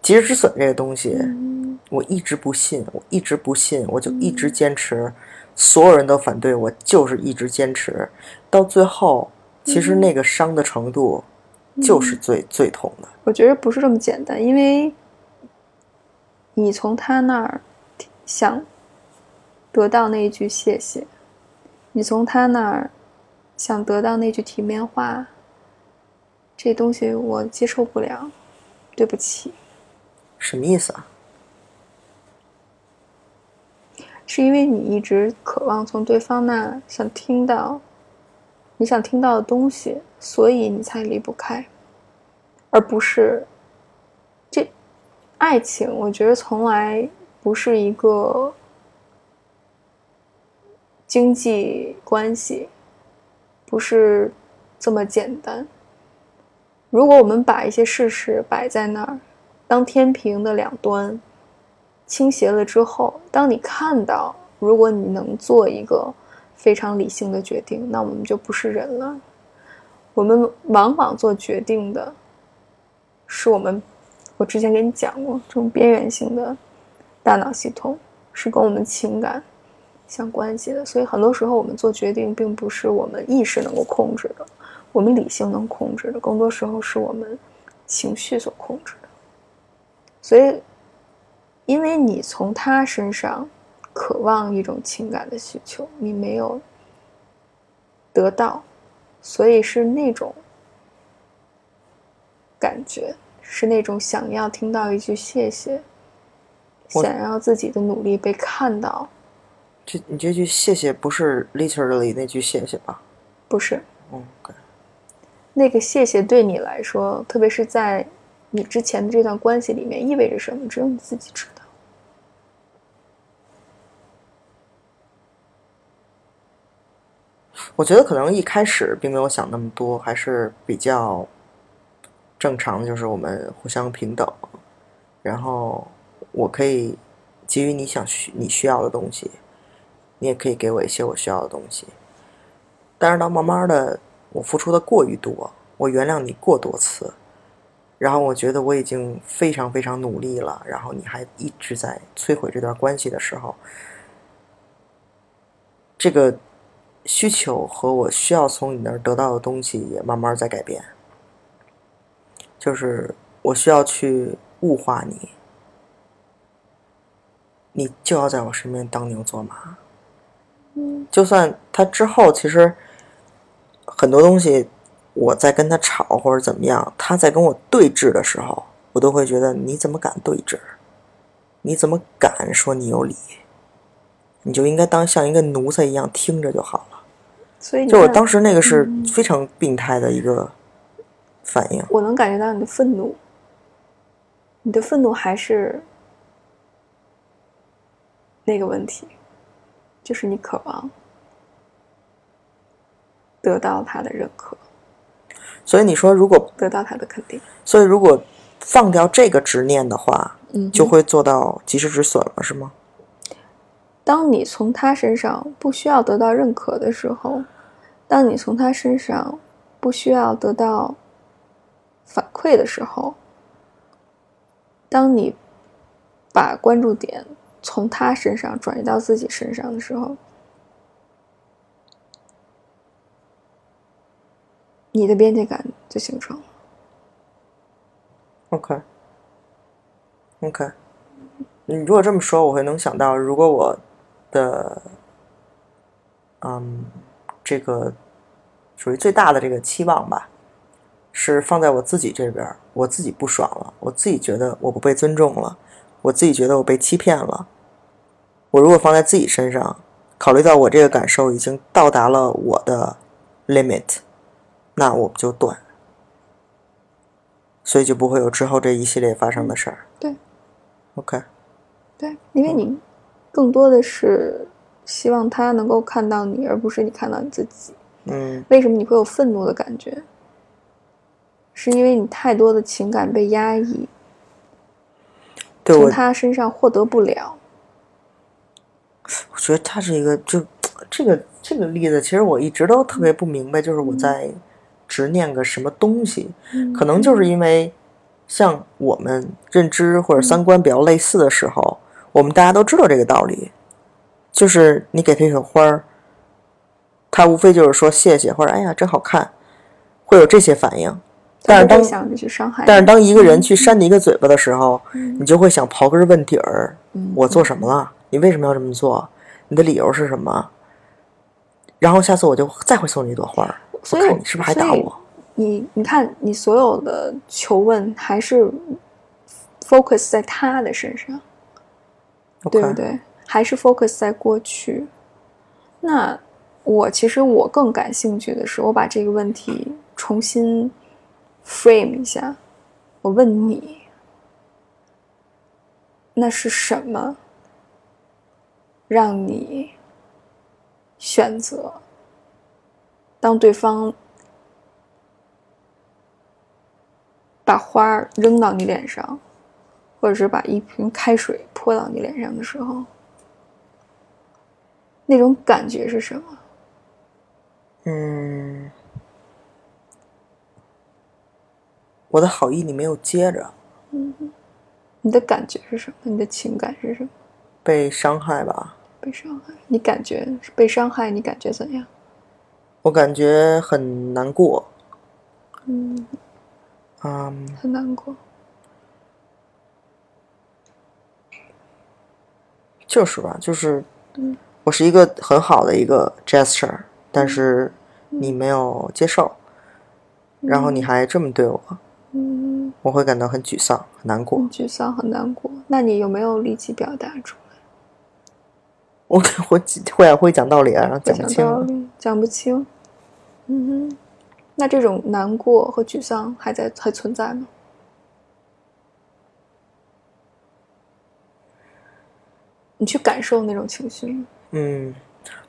及时止损这个东西，
嗯。
我一直不信，我一直不信，我就一直坚持，所有人都反对我，就是一直坚持，到最后，其实那个伤的程度就是最、最痛的。
我觉得不是这么简单，因为你从他那儿想得到那一句谢谢，你从他那儿想得到那句体面话，这东西我接受不了，对不起。
什么意思啊？
是因为你一直渴望从对方那想听到你想听到的东西，所以你才离不开，而不是这爱情。我觉得从来不是一个经济关系，不是这么简单。如果我们把一些事实摆在那儿，当天平的两端。倾斜了之后，当你看到，如果你能做一个非常理性的决定，那我们就不是人了。我们往往做决定的，是我们，我之前给你讲过，这种边缘性的大脑系统是跟我们情感相关系的。所以很多时候我们做决定，并不是我们意识能够控制的，我们理性能控制的，更多时候是我们情绪所控制的。所以。因为你从他身上渴望一种情感的需求，你没有得到，所以是那种感觉，是那种想要听到一句谢谢，想要自己的努力被看到。
这你这句谢谢不是 literally 那句谢谢吧？
不是，
嗯，OK，
那个谢谢对你来说，特别是在你之前的这段关系里面意味着什么，只有你自己知道。
我觉得可能一开始并没有想那么多，还是比较正常的，就是我们互相平等。然后我可以给予你想需你需要的东西，你也可以给我一些我需要的东西。但是到慢慢的，我付出的过于多，我原谅你过多次，然后我觉得我已经非常非常努力了，然后你还一直在摧毁这段关系的时候，这个需求和我需要从你那儿得到的东西也慢慢在改变。就是我需要去物化你，你就要在我身边当牛做马。
嗯
就算他之后其实很多东西，我在跟他吵或者怎么样，他在跟我对峙的时候，我都会觉得你怎么敢对峙？你怎么敢说你有理？你就应该当像一个奴才一样听着就好了。
所以
就我当时那个是非常病态的一个反应。
我能感觉到你的愤怒，你的愤怒还是那个问题，就是你渴望得到他的认可，
所以你说，如果
得到他的肯定。
所以如果放掉这个执念的话，
嗯
就会做到及时止损了，是吗？
当你从他身上不需要得到认可的时候，当你从他身上不需要得到反馈的时候，当你把关注点从他身上转移到自己身上的时候，你的边界感就形成了。
OK，OK，、你如果这么说，我会能想到，如果我的，嗯，这个属于最大的这个期望吧，是放在我自己这边，我自己不爽了，我自己觉得我不被尊重了，我自己觉得我被欺骗了。我如果放在自己身上，考虑到我这个感受已经到达了我的 limit，那我们就断。所以就不会有之后这一系列发生的事儿。
对
，OK，
对，因为你更多的是希望他能够看到你，而不是你看到你自己。
嗯
为什么你会有愤怒的感觉？是因为你太多的情感被压抑，从他身上获得不了。
我觉得他是一个，就这个这个例子，其实我一直都特别不明白，就是我在执念个什么东西，可能就是因为像我们认知或者三观比较类似的时候，我们大家都知道这个道理，就是你给他一朵花儿，他无非就是说谢谢或者哎呀真好看，会有这些反应。但是当但是当一个人去扇你一个嘴巴的时候，你就会想刨根问底儿，我做什么了？你为什么要这么做？你的理由是什么？然后下次我就再会送你一朵花
所以
看你是不是还打
所以
我？
你你看，你所有的求问还是 focus 在他的身上，对不？对？还是 focus 在过去。那我其实我更感兴趣的是，我把这个问题重新 frame 一下，我问你，那是什么让你选择当对方把花扔到你脸上，或者是把一瓶开水泼到你脸上的时候，那种感觉是什么？
嗯，我的好意你没有接着，嗯
你的感觉是什么？你的情感是什么？
被伤害吧？
被伤害？你感觉被伤害？你感觉怎样？
我感觉很难过。
嗯，
嗯，
很难过。
就是吧，就是
嗯，
我是一个很好的一个 gesture，但是你没有接受，然后你还这么对我，
嗯，
我会感到很沮丧、很难过。
沮丧，很难过。那你有没有力气表达出来？
我 我会啊会讲道理啊，然后讲不清啊。
道理，讲不清。嗯哼，那这种难过和沮丧还在还存在吗？你去感受那种情绪吗？
嗯，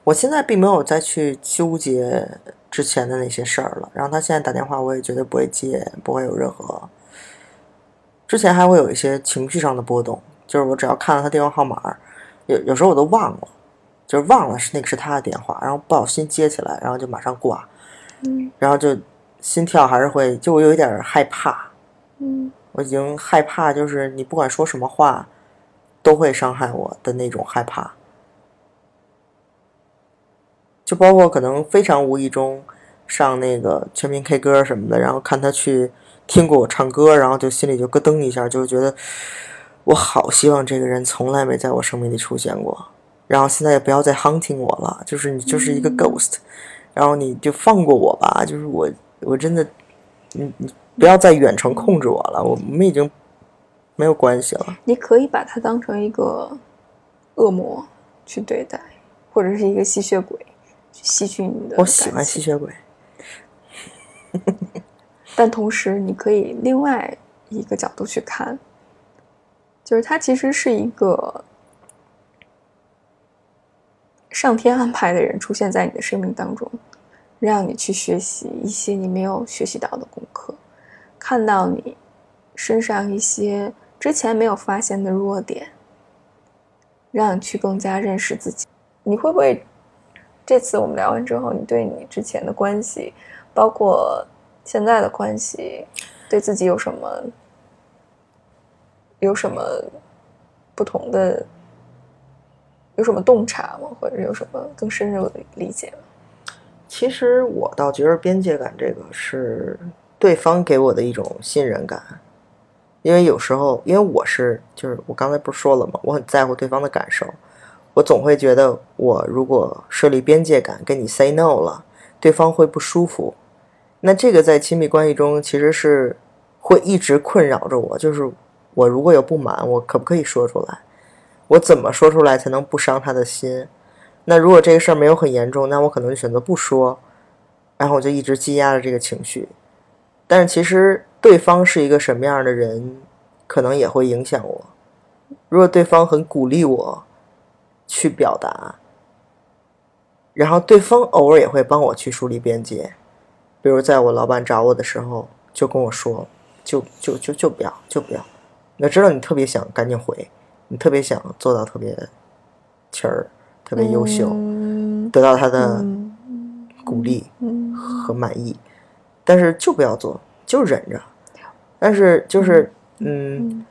我现在并没有再去纠结之前的那些事儿了。然后他现在打电话，我也绝对不会接，不会有任何之前还会有一些情绪上的波动，就是我只要看到他电话号码，有有时候我都忘了，就是忘了是那个是他的电话，然后不小心接起来，然后就马上挂，
嗯。
然后就心跳还是会，就我有一点害怕，
嗯。
我已经害怕，就是你不管说什么话，都会伤害我的那种害怕。就包括可能非常无意中上那个全民 K 歌什么的，然后看他去听过我唱歌，然后就心里就咯噔一下，就觉得我好希望这个人从来没在我生命里出现过，然后现在也不要再 hunting 我了，就是你就是一个 ghost，然后你就放过我吧，就是我我真的，你你不要再远程控制我了，我们已经没有关系了。
你可以把它当成一个恶魔去对待，或者是一个吸血鬼去吸取你的。
我喜欢吸，血鬼，
但同时你可以另外一个角度去看，就是它其实是一个上天安排的人出现在你的生命当中，让你去学习一些你没有学习到的功课，看到你身上一些之前没有发现的弱点，让你去更加认识自己。你会不会这次我们聊完之后，你对你之前的关系，包括现在的关系，对自己有什么有什么不同的，有什么洞察吗？或者有什么更深入的理解吗？
其实我倒觉得边界感这个是对方给我的一种信任感，因为有时候，因为我是就是我刚才不是说了吗？我很在乎对方的感受，我总会觉得我如果设立边界感跟你 say no 了，对方会不舒服。那这个在亲密关系中其实是会一直困扰着我，就是我如果有不满，我可不可以说出来？我怎么说出来才能不伤他的心？那如果这个事儿没有很严重，那我可能就选择不说，然后我就一直积压着这个情绪。但是其实对方是一个什么样的人，可能也会影响我。如果对方很鼓励我去表达，然后对方偶尔也会帮我去树立边界，比如在我老板找我的时候，就跟我说，就就就就不要，就不要。我知道你特别想赶紧回，你特别想做到特别气儿，特别优秀，
嗯
得到他的
嗯
鼓励
嗯
和满意，但是就不要做，就忍着。但是就是，嗯，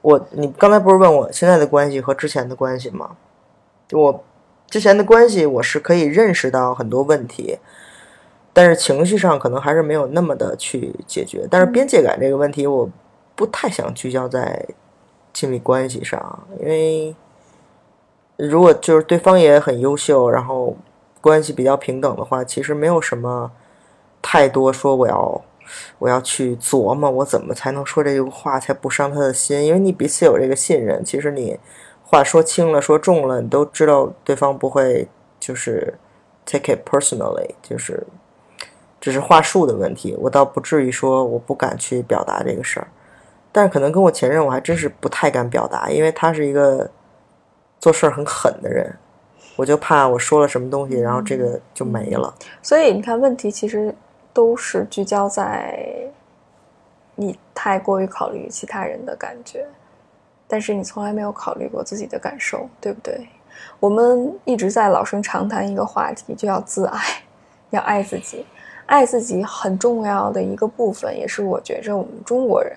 我你刚才不是问我现在的关系和之前的关系吗？我之前的关系我是可以认识到很多问题，但是情绪上可能还是没有那么的去解决。但是边界感这个问题，我不太想聚焦在亲密关系上，因为如果就是对方也很优秀，然后关系比较平等的话，其实没有什么太多说我要我要去琢磨我怎么才能说这句话才不伤他的心，因为你彼此有这个信任，其实你话说轻了说重了，你都知道对方不会就是 take it personally，就是只是话术的问题，我倒不至于说我不敢去表达这个事儿，但是可能跟我前任我还真是不太敢表达，因为他是一个做事儿很狠的人，我就怕我说了什么东西，然后这个就没了。
所以你看，问题其实都是聚焦在你太过于考虑其他人的感觉，但是你从来没有考虑过自己的感受，对不对？我们一直在老生常谈一个话题，就要自爱，要爱自己。爱自己很重要的一个部分，也是我觉着我们中国人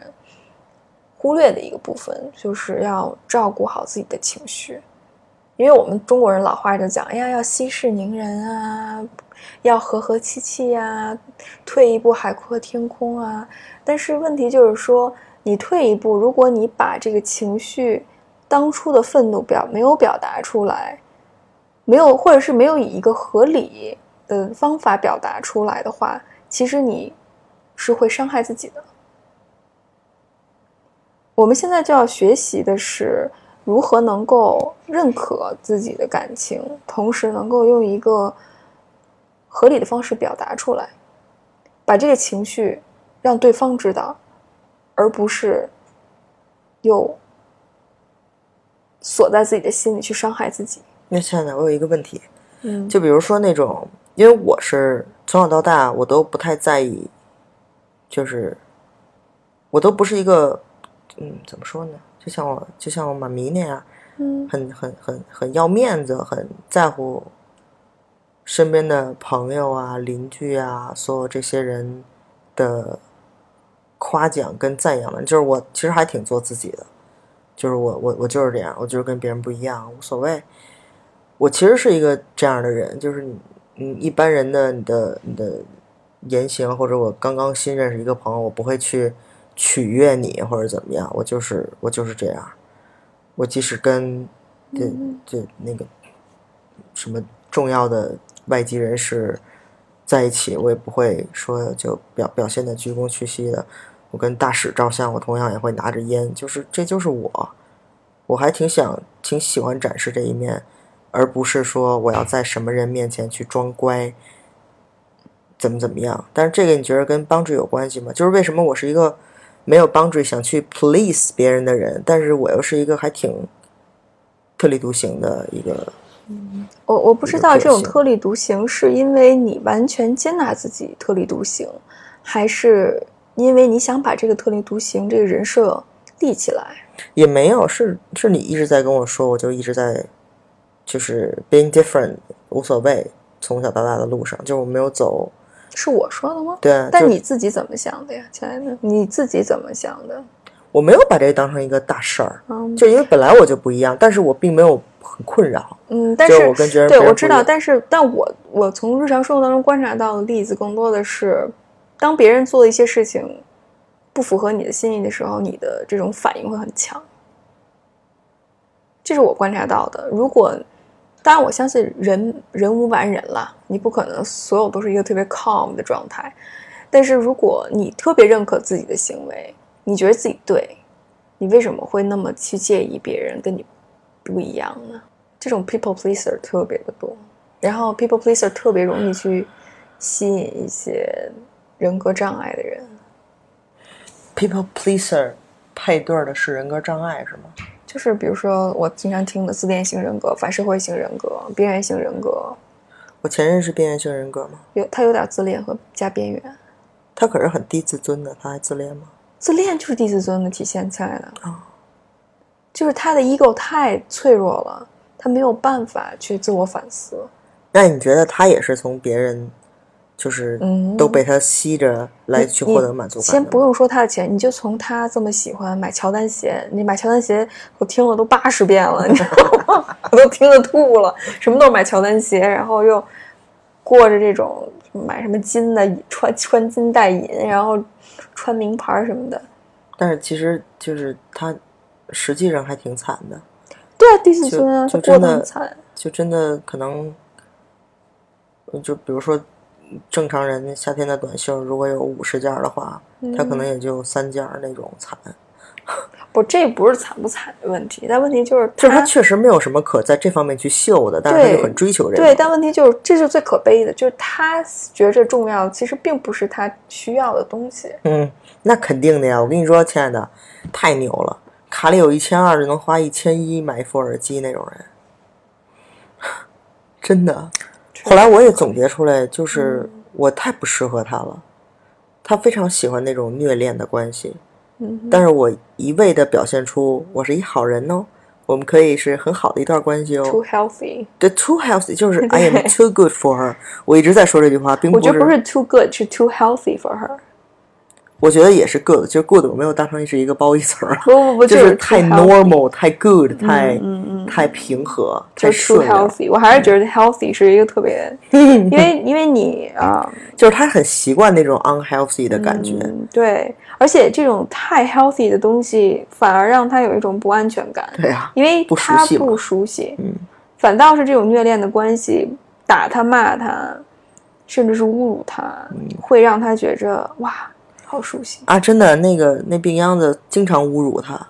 忽略的一个部分，就是要照顾好自己的情绪。因为我们中国人老话就讲，哎呀，要息事宁人啊，要和和气气呀、退一步海阔天空啊。但是问题就是说，你退一步，如果你把这个情绪当初的愤怒表没有表达出来，没有或者是没有以一个合理的方法表达出来的话，其实你是会伤害自己的。我们现在就要学习的是如何能够认可自己的感情，同时能够用一个合理的方式表达出来，把这个情绪让对方知道，而不是又锁在自己的心里去伤害自己。
那现在我有一个问题，
嗯
就比如说那种，因为我是从小到大我都不太在意，就是我都不是一个嗯，怎么说呢？就像我就像我妈咪那样，
嗯
很很很很要面子，很在乎身边的朋友啊、邻居啊，所有这些人的夸奖跟赞扬的。就是我其实还挺做自己的，就是我我我就是这样，我就是跟别人不一样，无所谓。我其实是一个这样的人，就是你嗯，一般人的你的你的言行，或者我刚刚新认识一个朋友，我不会去取悦你或者怎么样，我就是我就是这样。我即使跟这这那个什么重要的外籍人士在一起，我也不会说就表表现的鞠躬屈膝的。我跟大使照相，我同样也会拿着烟，就是这就是我。我还挺想挺喜欢展示这一面，而不是说我要在什么人面前去装乖，怎么怎么样。但是这个你觉得跟 boundary 有关系吗？就是为什么我是一个没有 boundary 想去 please 别人的人，但是我又是一个还挺特立独行的一个。
我我不知道这种特立独行是因为你完全接纳自己特立独行，还是因为你想把这个特立独行这个人设立起来？
也没有，是是你一直在跟我说，我就一直在，就是 being different 无所谓，从小到大的路上，就是我没有走，
是我说的吗？
对
但你自己怎么想的呀，亲爱的？你自己怎么想的？
我没有把这当成一个大事儿，
嗯
就因为本来我就不一样，但是我并没有很困扰，
嗯，但
是我跟别人
对我知道，但是但我我从日常生活当中观察到的例子更多的是，当别人做的一些事情不符合你的心意的时候，你的这种反应会很强。这是我观察到的。如果当然，我相信人人无完人了，你不可能所有都是一个特别 calm 的状态。但是如果你特别认可自己的行为，你觉得自己对，你为什么会那么去介意别人跟你不一样呢？这种 people pleaser 特别的多，然后 people pleaser 特别容易去吸引一些人格障碍的人。
people pleaser 配对的是人格障碍是吗？
就是比如说我经常听的自恋型人格、反社会型人格、边缘型人格，
我前任是边缘型人格吗？
有他有点自恋和加边缘。
他可是很低自尊的，他还自恋吗？
自恋就是低自尊的体现，亲爱的。就是他的 ego 太脆弱了，他没有办法去自我反思。
那你觉得他也是从别人，就是
嗯
都被他吸着来去获得满足感？
先不用说他的钱，你就从他这么喜欢买乔丹鞋，你买乔丹鞋，我听了都八十遍了，你知道吗？我都听得吐了，什么都是买乔丹鞋，然后又过着这种买什么金的，穿穿金戴银，然后穿名牌什么的。
但是其实就是他实际上还挺惨的，
对啊，低自尊啊，
就就真的
得很惨。
就真的可能，就比如说正常人夏天的短袖如果有五十件的话，他可能也就三件那种惨。
不，这不是惨不惨的问题，但问题就是
就是他确实没有什么可在这方面去秀的，但是他就很追求这个。
对，但问题就是，这是最可悲的，就是他觉着重要，其实并不是他需要的东西。
嗯，那肯定的呀！我跟你说，亲爱的，太牛了，卡里有一千二就能花一千一买一副耳机那种人，真的。后来我也总结出来，就是我太不适合他了。他非常喜欢那种虐恋的关系，
嗯，
但是我一味的表现出我是一好人哦，我们可以是很好的一段关系哦。
too healthy。
对，too healthy 就是 I am too good for her。我一直在说这句话，并不是
我觉得不是 too good，是 too healthy for her。
我觉得也是 good，就是 good 我没有当成是一个褒义词儿啊，
不不不，
就是是太 normal、太 good、太
嗯嗯
太平和、
就
太
，healthy。我还是觉得 healthy 是一个特别，因为因为你啊，
就是他很习惯那种 unhealthy 的感觉。
嗯，对，而且这种太 healthy 的东西，反而让他有一种不安全感。
对呀、
因为他不熟悉，
嗯，
反倒是这种虐恋的关系，打他、骂他，甚至是侮辱他，
嗯
会让他觉着哇，好熟悉。
啊，真的，那个那病秧子经常侮辱他，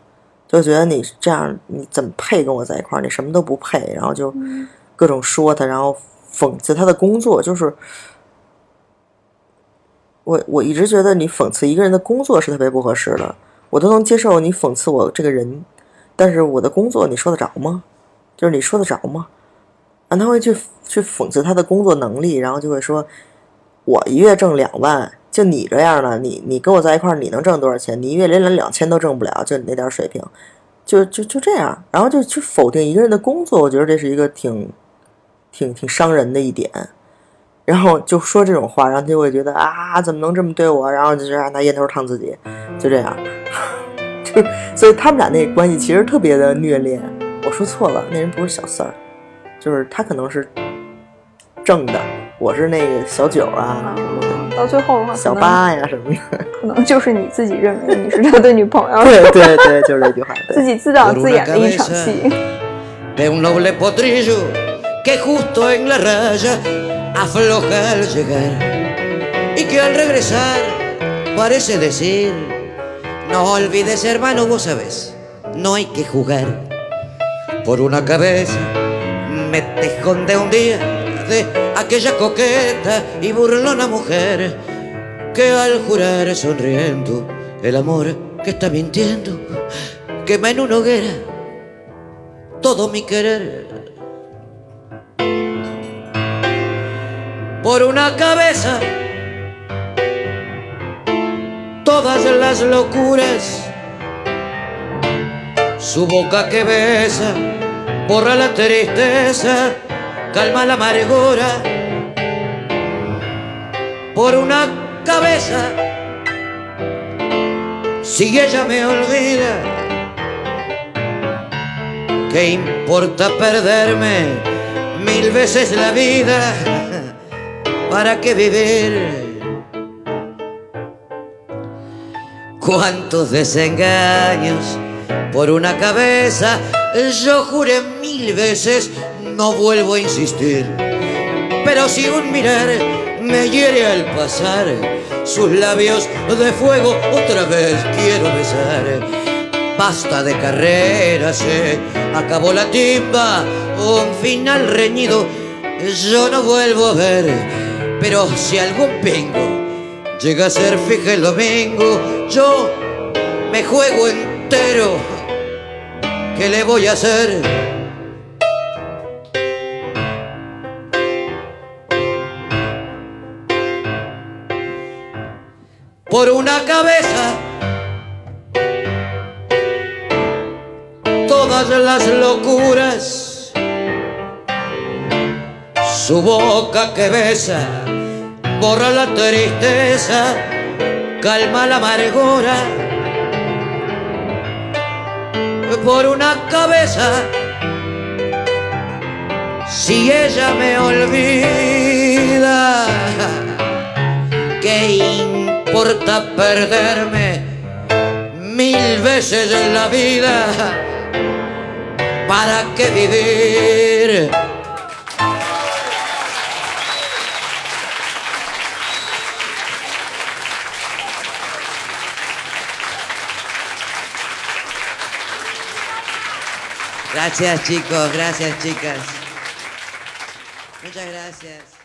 就觉得你这样你怎么配跟我在一块儿？你什么都不配，然后就
嗯
各种说他，然后讽刺他的工作，就是。我我一直觉得你讽刺一个人的工作是特别不合适的，我都能接受你讽刺我这个人，但是我的工作你说得着吗？就是你说得着吗？啊，他会去去讽刺他的工作能力，然后就会说，我一月挣两万，就你这样的，你你跟我在一块儿，你能挣多少钱？你一月连两两千都挣不了，就你那点水平，就就就这样，然后就去否定一个人的工作，我觉得这是一个挺挺挺伤人的一点。然后就说这种话，然后就会觉得啊，怎么能这么对我？然后就是让拿烟头烫自己，就这样。就所以他们俩那关系其实特别的虐恋。我说错了，那人不是小三儿，就是他可能是正的，我是那个小九啊，
到最后的话，
小八呀什么的。
可能就是你自己认为你是他的女朋友，
对对对，就是这句话。对
自己自导自演的一场戏。
aquella coqueta y burlona mujer que al jurar sonriendo el amor que está mintiendo quema en una hoguera todo mi querer. Por una cabeza todas las locuras, su boca que besa borra la tristeza calma la amargura. Por una cabeza, si ella me olvida, ¿Qué importa perderme mil veces la vida? ¿Para qué vivir? ¿Cuántos desengaños por una cabeza? Yo juré mil veces, no vuelvo a insistir. Pero si un mirar me hiere al pasar, sus labios de fuego otra vez quiero besar. Basta de carreras, acabó la timba, un final reñido yo no vuelvo a ver. Pero si algún pingo llega a ser fija el domingo, yo me juego entero. ¿Qué le voy a hacer? Por una cabeza todas las locuras. Su boca que besa, borra la tristeza, calma la amargura. Por una cabeza, si ella me olvida, ¿qué importa perderme mil veces en la vida? ¿Para qué vivir? Gracias chicos, gracias chicas. Muchas gracias.